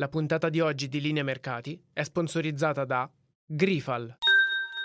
La puntata di oggi di Linea Mercati è sponsorizzata da Grifal.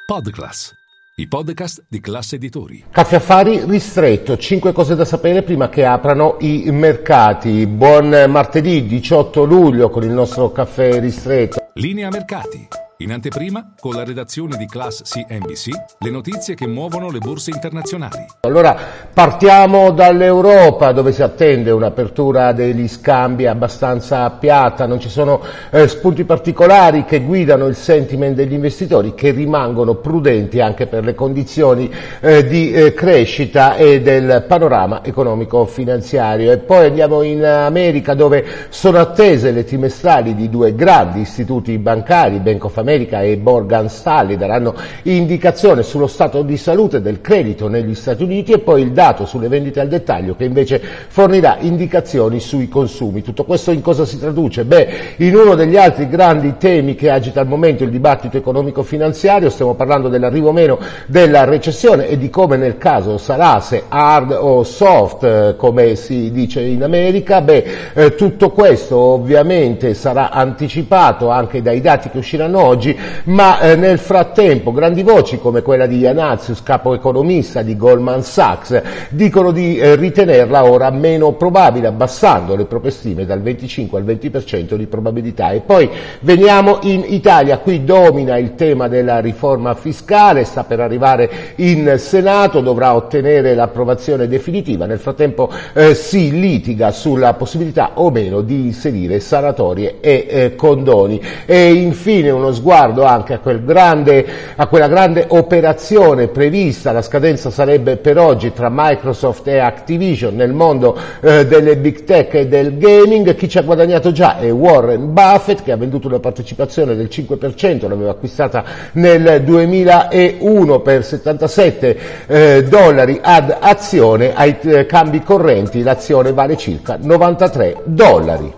Podclass, i podcast di classe editori. Caffè Affari ristretto, 5 cose da sapere prima che aprano i mercati. Buon martedì 18 luglio con il nostro caffè ristretto. Linea Mercati. In anteprima, con la redazione di Class CNBC, le notizie che muovono le borse internazionali. Allora partiamo dall'Europa dove si attende un'apertura degli scambi abbastanza piatta, non ci sono eh, spunti particolari che guidano il sentiment degli investitori che rimangono prudenti anche per le condizioni eh, di eh, crescita e del panorama economico finanziario. E poi andiamo in America dove sono attese le trimestrali di due grandi istituti bancari, Bank of America e Morgan Stanley daranno indicazione sullo stato di salute del credito negli Stati Uniti e poi il dato sulle vendite al dettaglio che invece fornirà indicazioni sui consumi. Tutto questo in cosa si traduce? Beh, in uno degli altri grandi temi che agita al momento il dibattito economico-finanziario, stiamo parlando dell'arrivo meno della recessione e di come nel caso sarà se hard o soft, come si dice in America, beh, eh, tutto questo ovviamente sarà anticipato anche dai dati che usciranno oggi oggi, ma eh, nel frattempo grandi voci come quella di Ianazius, capo economista di Goldman Sachs, dicono di eh, ritenerla ora meno probabile, abbassando le proprie stime dal 25 al 20% di probabilità. E poi veniamo in Italia, qui domina il tema della riforma fiscale, sta per arrivare in Senato, dovrà ottenere l'approvazione definitiva, nel frattempo eh, si litiga sulla possibilità o meno di inserire sanatorie e eh, condoni. E infine uno sguardo anche a, quel grande, a quella grande operazione prevista, la scadenza sarebbe per oggi tra Microsoft e Activision nel mondo eh, delle big tech e del gaming, chi ci ha guadagnato già è Warren Buffett che ha venduto una partecipazione del 5%, l'aveva acquistata nel 2001 per 77 eh, dollari ad azione, ai eh, cambi correnti l'azione vale circa 93 dollari.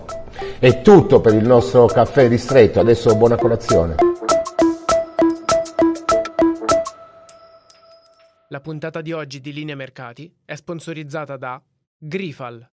È tutto per il nostro caffè ristretto, adesso buona colazione. La puntata di oggi di Linea Mercati è sponsorizzata da Grifal.